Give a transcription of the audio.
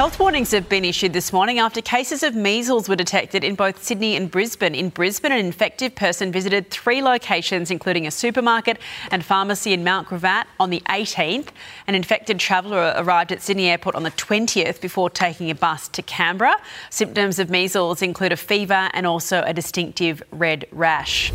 Health warnings have been issued this morning after cases of measles were detected in both Sydney and Brisbane. In Brisbane, an infected person visited three locations, including a supermarket and pharmacy in Mount Gravatt on the 18th. An infected traveller arrived at Sydney Airport on the 20th before taking a bus to Canberra. Symptoms of measles include a fever and also a distinctive red rash.